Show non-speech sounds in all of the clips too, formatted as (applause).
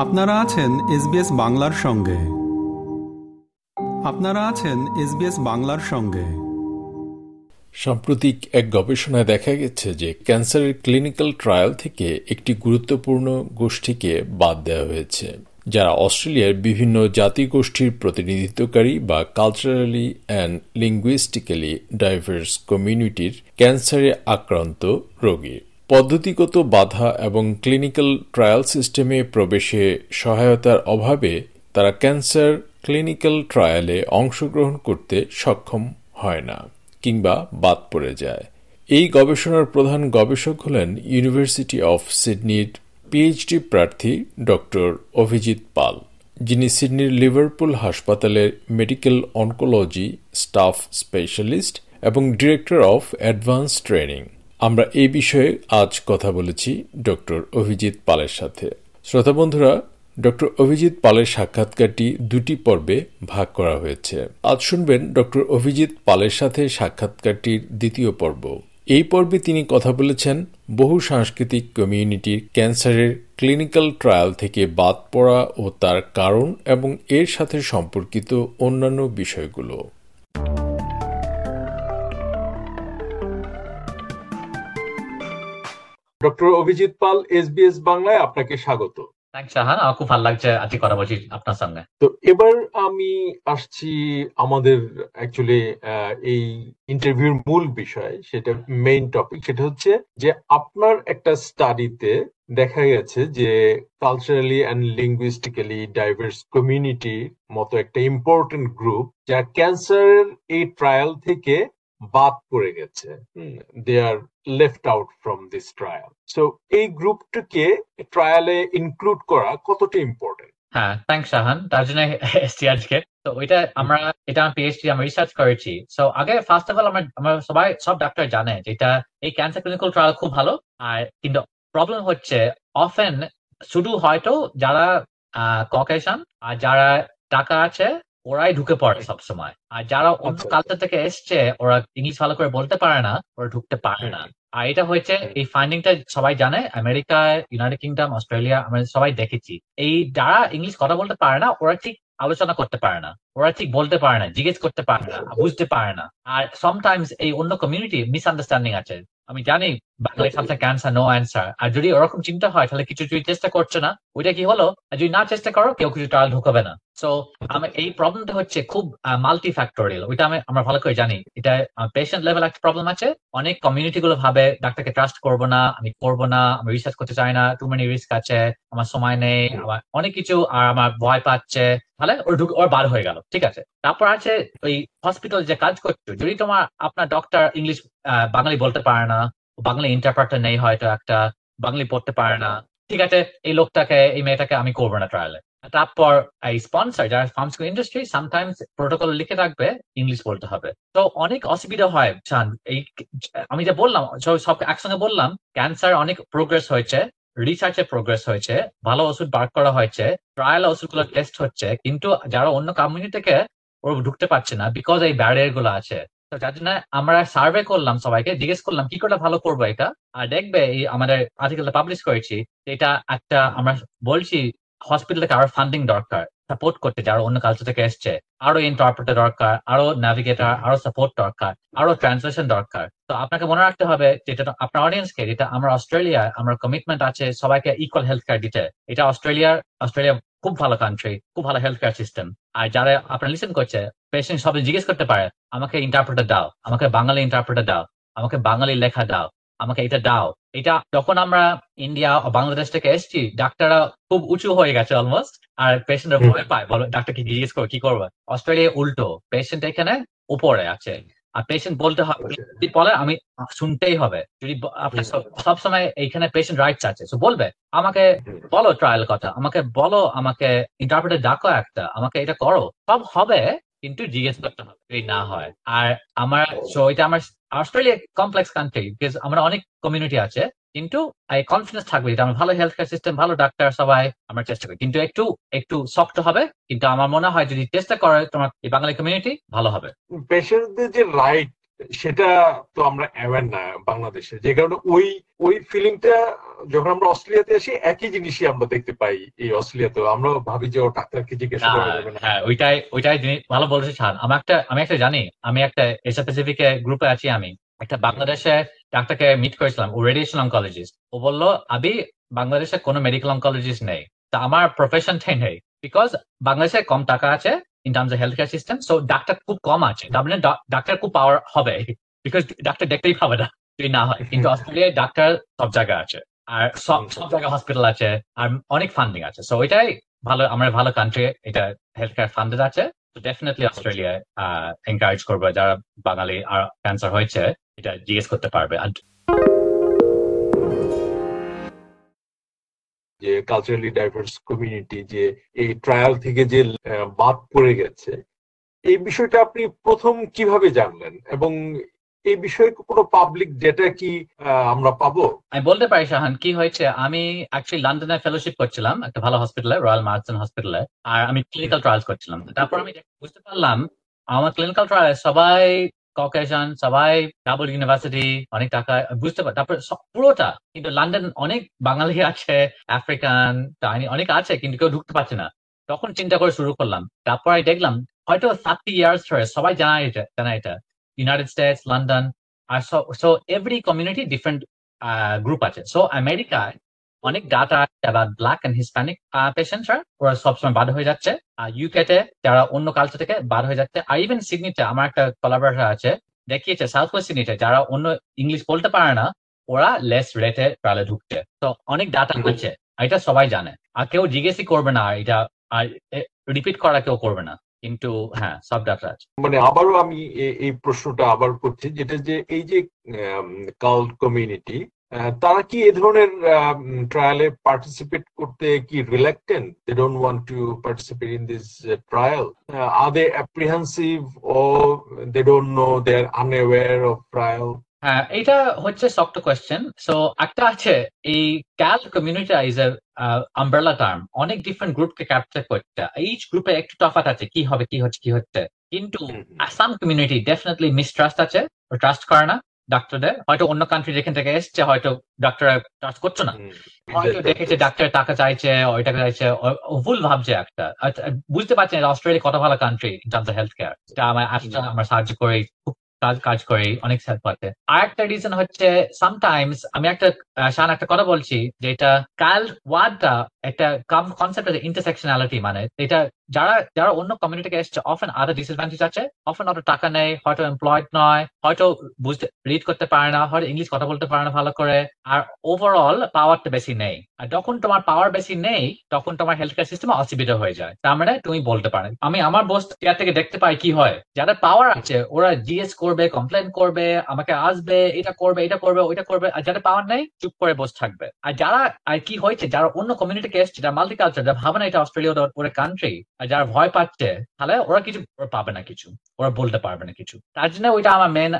আপনারা আছেন এসবিএস বাংলার সঙ্গে। আপনারা আছেন এসবিএস বাংলার সঙ্গে। সাম্প্রতিক এক গবেষণায় দেখা গেছে যে ক্যান্সারের ক্লিনিক্যাল ট্রায়াল থেকে একটি গুরুত্বপূর্ণ গোষ্ঠীকে বাদ দেওয়া হয়েছে, যারা অস্ট্রেলিয়ার বিভিন্ন জাতিগোষ্ঠীর প্রতিনিধিত্বকারী বা কালচারালি অ্যান্ড লিঙ্গুইস্টিক্যালি ডাইভার্স কমিউনিটির ক্যান্সারে আক্রান্ত রোগী। পদ্ধতিগত বাধা এবং ক্লিনিক্যাল ট্রায়াল সিস্টেমে প্রবেশে সহায়তার অভাবে তারা ক্যান্সার ক্লিনিক্যাল ট্রায়ালে অংশগ্রহণ করতে সক্ষম হয় না, কিংবা বাদ পড়ে যায়। এই গবেষণার প্রধান গবেষক হলেন ইউনিভার্সিটি অফ সিডনির পিএইচডি প্রার্থী ড অভিজিৎ পাল, যিনি সিডনির লিভারপুল হাসপাতালের মেডিকেল অনকোলজি স্টাফ স্পেশালিস্ট এবং ডিরেক্টর অফ অ্যাডভান্স ট্রেনিং। আমরা এই বিষয়ে আজ কথা বলেছি ড অভিজিৎ পালের সাথে। শ্রোতা বন্ধুরা ড অভিজিৎ পালের সাক্ষাৎকারটি দুটি পর্বে ভাগ করা হয়েছে। আজ শুনবেন ড অভিজিৎ পালের সাথে সাক্ষাৎকারটির দ্বিতীয় পর্ব। এই পর্বে তিনি কথা বলেছেন বহু সাংস্কৃতিক কমিউনিটির ক্যান্সারের ক্লিনিক্যাল ট্রায়াল থেকে বাদ পড়া ও তার কারণ এবং এর সাথে সম্পর্কিত অন্যান্য বিষয়গুলো। ডক্টর অভিজিৎ পাল এসবিএস বাংলায় আপনাকে স্বাগত। আমার খুব ভালো লাগছে আজকে কথা বলছি আপনার সঙ্গে তো এবার আমি আসছি আমাদের অ্যাকচুয়ালি এই ইন্টারভিউর মূল বিষয় সেটা মেইন টপিক সেটা হচ্ছে যে আপনার একটা স্টাডিতে দেখা গেছে যে culturally and linguistically diverse community মতো একটা ইম্পর্টেন্ট গ্রুপ যা ক্যান্সারের এই ট্রায়াল থেকে বাদ পড়ে গেছে। They are left out from this trial so এই গ্রুপটাকে ট্রায়ালে ইনক্লুড করা কতটা ইম্পর্টেন্ট হ্যাঁ থ্যাংক শাহান। তার জন্য এসছি আজকে। তো ওইটা আমরা এটা আমি পিএইচডি আমি রিসার্চ করেছি। সো আগে ফার্স্ট অফ অল আমরা আমরা সবাই সব ডাক্তার জানে যেটা এই ক্যান্সার ক্লিনিক্যাল ট্রায়াল খুব ভালো। আর কিন্তু প্রবলেম হচ্ছে অফেন শুধু হয়তো যারা ককেশন আর যারা টাকা আছে ওরাই ঢুকে পড়ে সবসময়। আর যারা অন্য কালচার থেকে এসছে ওরা ইংলিশ ভালো করে বলতে পারে না ওরা ঢুকতে পারে না। আর এটা হয়েছে এই ফাইন্ডিংটা সবাই জানে আমেরিকা ইউনাইটেড কিংডম অস্ট্রেলিয়া আমরা সবাই দেখেছি। এই যারা ইংলিশ কথা বলতে পারে না ওরা ঠিক আলোচনা করতে পারে না। ওরা ঠিক বলতে পারে না জিজ্ঞেস করতে পারে না বুঝতে পারে না। আর সামটাইমস এই অন্য কমিউনিটি মিসআন্ডারস্ট্যান্ডিং আছে। আমি জানি বাংলায় সামথিং ক্যান্সার নো অ্যান্সার আর যদি ওরকম চিন্তা হয় তাহলে কিছু যদি চেষ্টা করছে না ওইটা কি হলো? আর যদি না চেষ্টা করো কেউ কিছু ট্রায়াল ঢুকাবে না। সো আমি এই প্রবলেমটা হচ্ছে খুব মাল্টি ফ্যাক্টোরিয়াল ওইটা আমি, আমরা ভালো করে জানি। এটা পেশেন্ট লেভেল একটা প্রবলেম আছে। অনেক কমিউনিটি গুলো ভাবে, ডাক্তারকে ট্রাস্ট করব না, আমি করব না, আমি রিসার্চ করতে চাই না টু মেনি রিস্ক আছে, আমার সময় নেই, আমার অনেক কিছু, আর আমার ভয় পাচ্ছে। তাহলে ওর ঢুক, ওর বার হয়ে গেল, ঠিক আছে? তারপর আছে ওই হসপিটাল যে কাজ করছ, যদি তোমার আপনার ডক্টর ইংলিশ বাঙালি বলতে পারে না বাংলা ইন্টারপ্রেটার নেই হয়তো একটা, বাঙালি পড়তে পারে না, ঠিক আছে? এই লোকটাকে, এই মেয়েটাকে আমি করব না ট্রায়ালে তারপর এই স্পন্সর যারা ফার্মস্কুল ইন্ডাস্ট্রি সামটাইমস প্রোটোকল লিখে রাখবে ইংলিশ বলতে হবে। তো অনেক অসুবিধা হয় শান এই আমি যে বললাম, সব একসঙ্গে বললাম ক্যান্সার অনেক প্রোগ্রেস হয়েছে রিসার্চে প্রোগ্রেস হয়েছে, ভালো ওষুধ বার করা হয়েছে ট্রায়াল ওষুধগুলো টেস্ট হচ্ছে, কিন্তু যারা অন্য কমিউনিটি থেকে ওরা ঢুকতে পারছে না বিকজ এই ব্যারিয়ারগুলো আছে। তো যার জন্য আমরা সার্ভে করলাম সবাইকে, জিজ্ঞেস করলাম, কি করে ভালো করব এটা? আর দেখবে এই আমাদের আর্টিকেলটা পাবলিশ করেছি, এটা একটা আমরা বলছি হসপিটালকে আরও ফান্ডিং দরকার সাপোর্ট করতে যারা অন্য কালচার থেকে এসছে, আরও ইন্টারপ্রেটার দরকার, আরও ন্যাভিগেটর আরও সাপোর্ট দরকার, আরও ট্রান্সলেশন দরকার। তো আপনাকে মনে রাখতে হবে যেটা আপনার অডিয়েন্সকে যেটা আমরা অস্ট্রেলিয়া আমার কমিটমেন্ট আছে, সবাইকে ইকুয়াল হেলথ কেয়ার দিতে। এটা অস্ট্রেলিয়ার, অস্ট্রেলিয়া খুব ভালো কান্ট্রি খুব ভালো হেলথ কেয়ার সিস্টেম আর যারা আপনার লিসেন করছে পেশেন্ট সবাই জিজ্ঞেস করতে পারে, আমাকে ইন্টারপ্রেটার দাও, আমাকে বাঙালি ইন্টারপ্রেটার দাও, আমাকে বাঙালি লেখা দাও। আমাকে এটা দাও। এটা যখন আমরা ইন্ডিয়া বাংলাদেশ থেকে এসছি ডাক্তাররা খুব উঁচু হয়ে গেছে অলমোস্ট আর পেশেন্টরা ভয় পায়। বলো ডাক্তারকে জিজ্ঞেস করো কি করবে? অস্ট্রেলিয়া উল্টো। পেশেন্ট এখানে উপরে আছে। আর পেশেন্ট বলতে হবে বলে আমি শুনতেই হবে। যদি আপনার সবসময় এইখানে পেশেন্ট রাইটস আছে। তো বলবে আমাকে বলো ট্রায়াল কথা। আমাকে বলো আমাকে ইন্টারপ্রেটার ডাকো একটা। আমাকে এটা করো। সব হবে। কিন্তু জিজ্ঞেস করতে হবে না হয়। আর আমার এটা আমার অস্ট্রেলিয়া কমপ্লেক্স কান্ট্রি বিকজ আমরা অনেক কমিউনিটি আছে, কিন্তু এই কনফিডেন্স থাকবে এটা আমার ভালো হেলথ কেয়ার সিস্টেম ভালো ডাক্তার সবাই আমরা চেষ্টা করি। কিন্তু একটু একটু শক্ত হবে, কিন্তু আমার মনে হয় যদি চেষ্টা করে তোমার এই বাঙালি কমিউনিটি ভালো হবে। পেশেন্টদের যে রাইট সেটা তো আমরা অ্যাওয়ার না বাংলাদেশে। যে কারণে ওই ওই ফিলিংটা যখন আমরা অস্ট্রেলিয়াতে আসি একই জিনিসই আমরা দেখতে পাই এই অস্ট্রেলিয়াতে আমরা ভাবি যে ও ডাক্তারকে জিজ্ঞাসা করা যাবে না। হ্যাঁ ওইটাই ওইটাই জিনিস ভালো বলেছে ছাড় আমি একটা আমি একটা জানি আমি একটা এশিয়া প্যাসিফিক গ্রুপে আছি আমি। একটা বাংলাদেশে ডাক্তারকে মিট করেছিলাম ও রেডিয়েশন অঙ্কোলজিস্ট ও বলল আবি বাংলাদেশে কোনো মেডিকেল অঙ্কোলজিস্ট নেই। তা আমার প্রফেশন প্রফেশনটাই নেই। বিকজ বাংলাদেশে কম টাকা আছে in terms of health care system so doctor খুব কম আছে। তার মানে ডাক্তার খুব পাওয়ার হবে। বিকজ ডাক্তার দেখতেই পাবে না যদি না হয়। কিন্তু (laughs) অস্ট্রেলিয়ায় ডাক্তার সব জায়গায় আছে। আর সব সব জায়গায় হসপিটাল আছে। আর অনেক ফান্ডিং আছে। সো ওইটাই ভালো, আমার ভালো কান্ট্রি এটা হেলথ কেয়ার ফান্ডেড আছে ডেফিনেটলি অস্ট্রেলিয়ায় এনকারেজ করবে। যারা বাঙালি, আর ক্যান্সার হয়েছে, এটা জিজ্ঞেস করতে পারবে। আর যে কালচারালি ডাইভার্স কমিউনিটি যে এই ট্রায়াল থেকে যে বাদ পড়ে গেছে। এই বিষয়টা আপনি প্রথম কীভাবে জানলেন? এবং এই বিষয়ে কোনো পাবলিক ডেটা কি আমরা পাবো? আমি বলতে পারি শাহান কি হয়েছে আমি অ্যাকচুয়ালি লন্ডনে ফেলোশিপ করছিলাম একটা ভালো হসপিটালে রয়্যাল মার্চেন হসপিটালে আর আমি ক্লিনিক্যাল ট্রায়ালস করছিলাম। তারপর আমি বুঝতে পারলাম আমার ক্লিনিক্যাল ট্রায়াল সবাই ককেশন সবাই ডাবল ইউনিভার্সিটি অনেক টাকা বুঝতে পার তারপর পুরোটা কিন্তু লন্ডন অনেক বাঙালি আছে আফ্রিকান চাইনি অনেক আছে কিন্তু কেউ ঢুকতে পারছে না। তখন চিন্তা করে শুরু করলাম তারপর আমি দেখলাম হয়তো থার্টি ইয়ার্স ধরে সবাই জানা এটা জানা এটা। ইউনাইটেড স্টেটস লন্ডন আর so every community different group আছে। সো আমেরিকায় অনেক data about black and Hispanic পেশেন্টরা ওরা সবসময় বাদ হয়ে যাচ্ছে। আর ইউকেতে যারা অন্য কালচার থেকে বাদ হয়ে যাচ্ছে। আর ইভেন সিডনিতে আমার একটা কোলাবরেটর আছে দেখিয়েছে সাউথ ওয়েস্ট সিডনিতে যারা অন্য ইংলিশ বলতে পারে না ওরা লেস রেটে ট্রায়ালে ঢুকছে। তো অনেক ডাটা। আছে। এটা সবাই জানে। আর কেউ জিজ্ঞেসই করবে না এটা আর রিপিট করা কেউ করবে না। কিন্তু হ্যাঁ সব ডাটা আছে। মানে আবারও আমি এই প্রশ্নটা আবার করছি, যেটা যে এই যে কাল্ট কমিউনিটি তারা কি এ ধরনের ট্রায়ালে পার্টিসিপেট করতে কি reluctant they don't want to participate in this trial R they apprehensive O they don't know they are unaware of trial হ্যাঁ এটা হচ্ছে শক্ত কোয়েশ্চেন সো একটা আছে এই ক্যাল community is a umbrella term অনেক ডিফারেন্ট গ্রুপকে ক্যাপচার করতে। এইচ গ্রুপে একটু তফাৎ আছে কি হবে কি হচ্ছে কি হচ্ছে। কিন্তু আসাম কমিউনিটি ডেফিনেটলি মিসট্রাস্ট আছে ট্রাস্ট করে না ডাক্তারদের হয়তো অন্য কান্ট্রি যেখান থেকে এসছে হয়তো ডাক্তার ট্রাস্ট করছে না। হয়তো দেখেছে ডাক্তার টাকা চাইছে ওই টাকা চাইছে ভুল ভাবছে একটা। বুঝতে পারছে না অস্ট্রেলিয়া কত ভালো country in terms of health care এটা আমার আমার সাহায্য করে খুব কাজ কাজ করে, অনেক হেল্প পাতে আর একটা রিজন হচ্ছে সামটাইমস আমি একটা শান একটা কথা বলছি, যে এটা কাল ওয়ার্ডটা একটা কনসেপ্ট আছে ইন্টারসেকশনালিটি মানে। এটা যারা যারা অন্য কমিউনিটিকে এসছে অফেন আরও ডিসঅ্যাডভান্টেজ আছে অফেন অত টাকা নেই হয়তো এমপ্লয়েড নয়, হয়তো বুঝতে রিড করতে পারে না, হয়তো ইংলিশ কথা বলতে পারে না ভালো করে, আর ওভারঅল পাওয়ারটা বেশি নেই। আর যখন তোমার পাওয়ার বেশি নেই, তখন তোমার হেলথ কেয়ার সিস্টেম অসুবিধা হয়ে যায়। তার মানে তুমি বলতে পারো। আমি আমার বস কেয়ার থেকে দেখতে পাই কি হয়, যাদের পাওয়ার আছে, ওরা জিএস করবে কমপ্লেন করবে, আমাকে আসবে, এটা করবে এটা করবে, ওইটা করবে, আর যাদের পাওয়ার নেই, চুপ করে বসে থাকবে। আর যারা, আর কি হয়েছে, যারা অন্য কমিউনিটিকে এসছে, যারা মাল্টিকালচার যারা ভাবে না এটা অস্ট্রেলিয়া ওরা কান্ট্রি আর যারা ভয় পাচ্ছে তাহলে ওরা কিছু পাবে না কিছু। ওরা বলতে পারবে না কিছু। তার জন্য ওইটা আমার মেন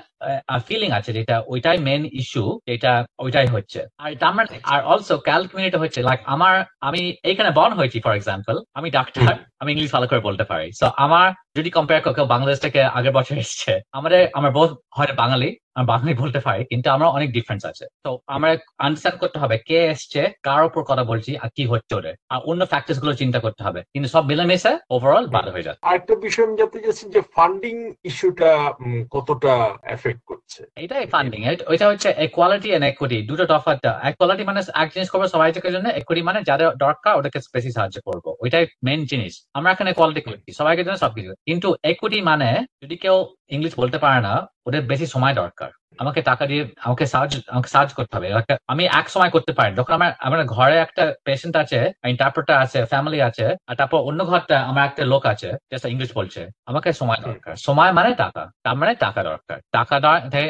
ফিলিং আছে যেটা ওইটাই মেন ইস্যু এটা ওইটাই হচ্ছে। আর তার মানে আর অলসো ক্যাল কমিউনিটি হচ্ছে লাইক আমার আমি এইখানে বর্ন হয়েছি ফর এক্সাম্পল আমি ডাক্তার আমি ইংলিশ ভালো করে বলতে পারি। সো আমার যদি কম্পেয়ার কেউ বাংলাদেশ থেকে আগের বছর এসছে আমাদের আমার বহুত হয়তো বাঙালি আমি বাঙালি বলতে পারি কিন্তু আমরা অনেক ডিফারেন্স আছে। তো আমরা আন্ডারস্ট্যান্ড করতে হবে কে এসছে কার উপর কথা বলছি আর কি হচ্ছে ওদের। আর অন্য ফ্যাক্টরসগুলো চিন্তা করতে হবে। কিন্তু সব মিলেমিশে ওভারঅল ভালো হয়ে যাচ্ছে। আরেকটা বিষয় আমি জানতে চাচ্ছি যে ফান্ডিং ইস্যুটা কতটা এফেক্ট করছে? এটাই ফান্ডিং ওইটা হচ্ছে ইকুয়ালিটি এন্ড ইকুইটি দুটো তফাৎটা। ইকুয়ালিটি মানে এক জিনিস করব সবাই থেকে জন্য ইকুইটি মানে যাদের দরকার ওদেরকে বেশি সাহায্য করব। ওইটাই মেন জিনিস। আমরা এখানে কোয়ালিটি করছি সবাইকে জন্য সবকিছু। কিন্তু ইকুইটি মানে যদি কেউ ইংলিশ বলতে পারে না ওদের বেশি সময় দরকার। আমাকে টাকা দিয়ে আমাকে সাহায্য আমাকে সাহায্য করতে হবে। আমি এক সময় করতে পারি যখন আমার আমার ঘরে একটা পেশেন্ট আছে ইন্টারপ্রেটার আছে ফ্যামিলি আছে আর তারপর অন্য ঘরটা আমার একটা লোক আছে যেটা ইংলিশ বলছে আমাকে সময় দরকার। সময় মানে টাকা। তার মানে টাকা দরকার। টাকা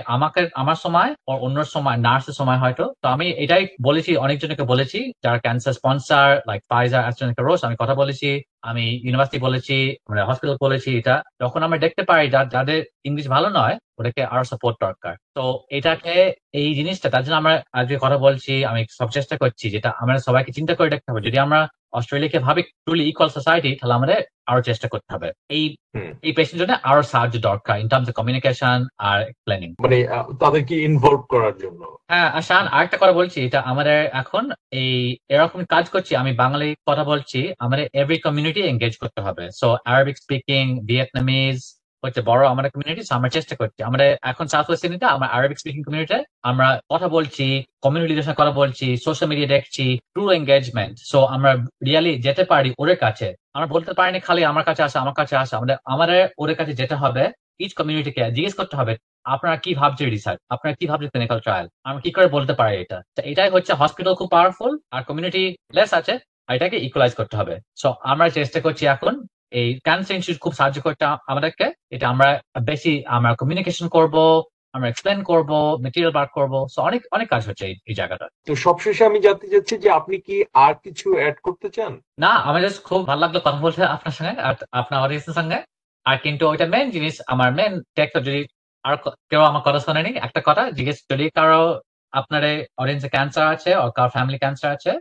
আমাকে আমার সময় ও অন্য সময় নার্সের সময় হয়তো। তো আমি এটাই বলেছি অনেকজনকে বলেছি যারা cancer sponsor like Pfizer AstraZeneca Roche আমি কথা বলেছি। আমি ইউনিভার্সিটি বলেছি মানে হসপিটাল বলেছি, এটা যখন আমরা দেখতে পাই যাদের ইংলিশ ভালো নয়, ওদেরকে আরও সাপোর্ট দরকার। তো এটাকে, এই জিনিসটা, তার জন্য আমরা আজকে কথা বলছি, আমি সব চেষ্টা করছি, যেটা আমরা সবাইকে চিন্তা করে দেখতে হবে। যদি আমরা অস্ট্রেলিয়াকে ভাবি ট্রুলি ইকুয়াল সোসাইটি তাহলে আমাদের আরও চেষ্টা করতে হবে। এই এই পেশেন্ট জন্য আরও সাহায্য দরকার ইন টার্মস অফ কমিউনিকেশন আর প্ল্যানিং মানে তাদেরকে ইনভলভ করার জন্য। হ্যাঁ আর শাহান আরেকটা কথা বলছি এটা আমাদের এখন এই এরকম কাজ করছি আমি বাঙালি কথা বলছি আমাদের এভরি কমিউনিটি এঙ্গেজ করতে হবে। সো আরবিক স্পিকিং ভিয়েতনামিজ হচ্ছে বড় আমাদের কমিউনিটি আমরা চেষ্টা করছি। আমরা এখন সাউথ ওয়েস্ট আমরা আরবিক স্পিকিং কমিউনিটি আমরা কথা বলছি কমিউনিটি সাথে কথা বলছি সোশ্যাল মিডিয়া দেখছি ট্রু এঙ্গেজমেন্ট সো আমরা রিয়ালি যেতে পারি ওদের কাছে। আমরা বলতে পারিনি খালি আমার কাছে আসে, আমার কাছে আসে। আমাদের আমাদের, ওদের কাছে যেতে হবে। ইচ কমিউনিটিকে জিজ্ঞেস করতে হবে, আপনারা কি ভাবছে রিসার্চ আপনারা কি ভাবছে ক্লিনিক্যাল ট্রায়াল আমরা কি করে বলতে পারি এটা? এটাই হচ্ছে হসপিটাল খুব পাওয়ারফুল আর কমিউনিটি লেস আছে এটাকে ইকুয়ালাইজ করতে হবে। সো আমরা চেষ্টা করছি এখন এই ক্যান্সার ইনস্টিটিউট খুব সাহায্য করতে আমাদেরকে। এটা আমরা বেশি আমরা কমিউনিকেশন করব আমরা এক্সপ্লেন করব মেটেরিয়াল বার করব। সো অনেক অনেক কাজ হচ্ছে এই- জায়গাটা। তো সবশেষে আমি জানতে চাচ্ছি যে আপনি কি আর কিছু অ্যাড করতে চান? না আমার জাস্ট খুব ভালো লাগল কথা বলতে আপনার সঙ্গে আর আপনার অডিয়েন্সের সঙ্গে। আর কিন্তু ওইটা মেন জিনিস আমার মেন টেক্সট যদি আর কেউ আমার কথা শোনেনি একটা কথা জিজ্ঞেস যদি কারও আপনার অডিয়েন্সে ক্যান্সার আছে ও কারও ফ্যামিলি ক্যান্সার আছে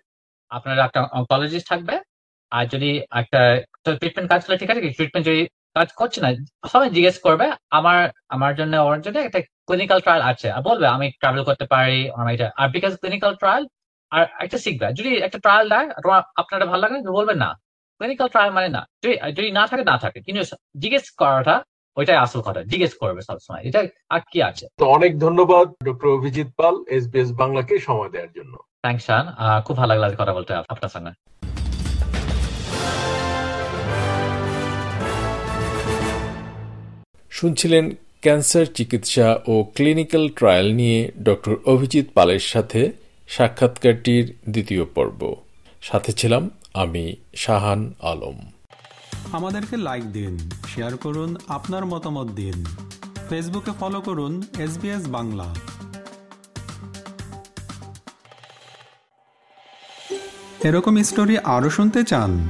আপনার একটা অনকোলজিস্ট থাকবে আর যদি একটা ট্রিটমেন্ট কাজ করলে ঠিক আছে ট্রিটমেন্ট যদি কাজ করছে না সবাই জিজ্ঞেস করবে আমার আমার জন্য ওর জন্য একটা ক্লিনিক্যাল ট্রায়াল আছে। আর বলবে আমি ট্রাভেল করতে পারি আমার এটা। আর বিকজ ক্লিনিক্যাল ট্রায়াল আর একটা শিখবে। যদি একটা ট্রায়াল দেয় তোমার আপনার ভালো লাগে না বলবেন না। ক্লিনিক্যাল ট্রায়াল মানে না। যদি যদি না থাকে না থাকে। কিন্তু জিজ্ঞেস করাটা ওইটাই আসল কথা। জিজ্ঞেস করবে সবসময়। এটা আর কি আছে। তো অনেক ধন্যবাদ ডক্টর অভিজিৎ পাল এসবিএস বাংলাকে সময় দেওয়ার জন্য। থ্যাংক শান খুব ভালো লাগল কথা বলতে আপনার সঙ্গে। শুনছিলেন ক্যান্সার চিকিৎসা ও ক্লিনিক্যাল ট্রায়াল নিয়ে ডক্টর অভিজিৎ পালের সাথে সাক্ষাৎকারটির দ্বিতীয় পর্ব। সাথে ছিলাম আমি শাহান আলম। আমাদেরকে লাইক দিন শেয়ার করুন, আপনার মতামত দিন। ফেসবুকে ফলো করুন এস বাংলা। এরকম স্টোরি আরও শুনতে চান?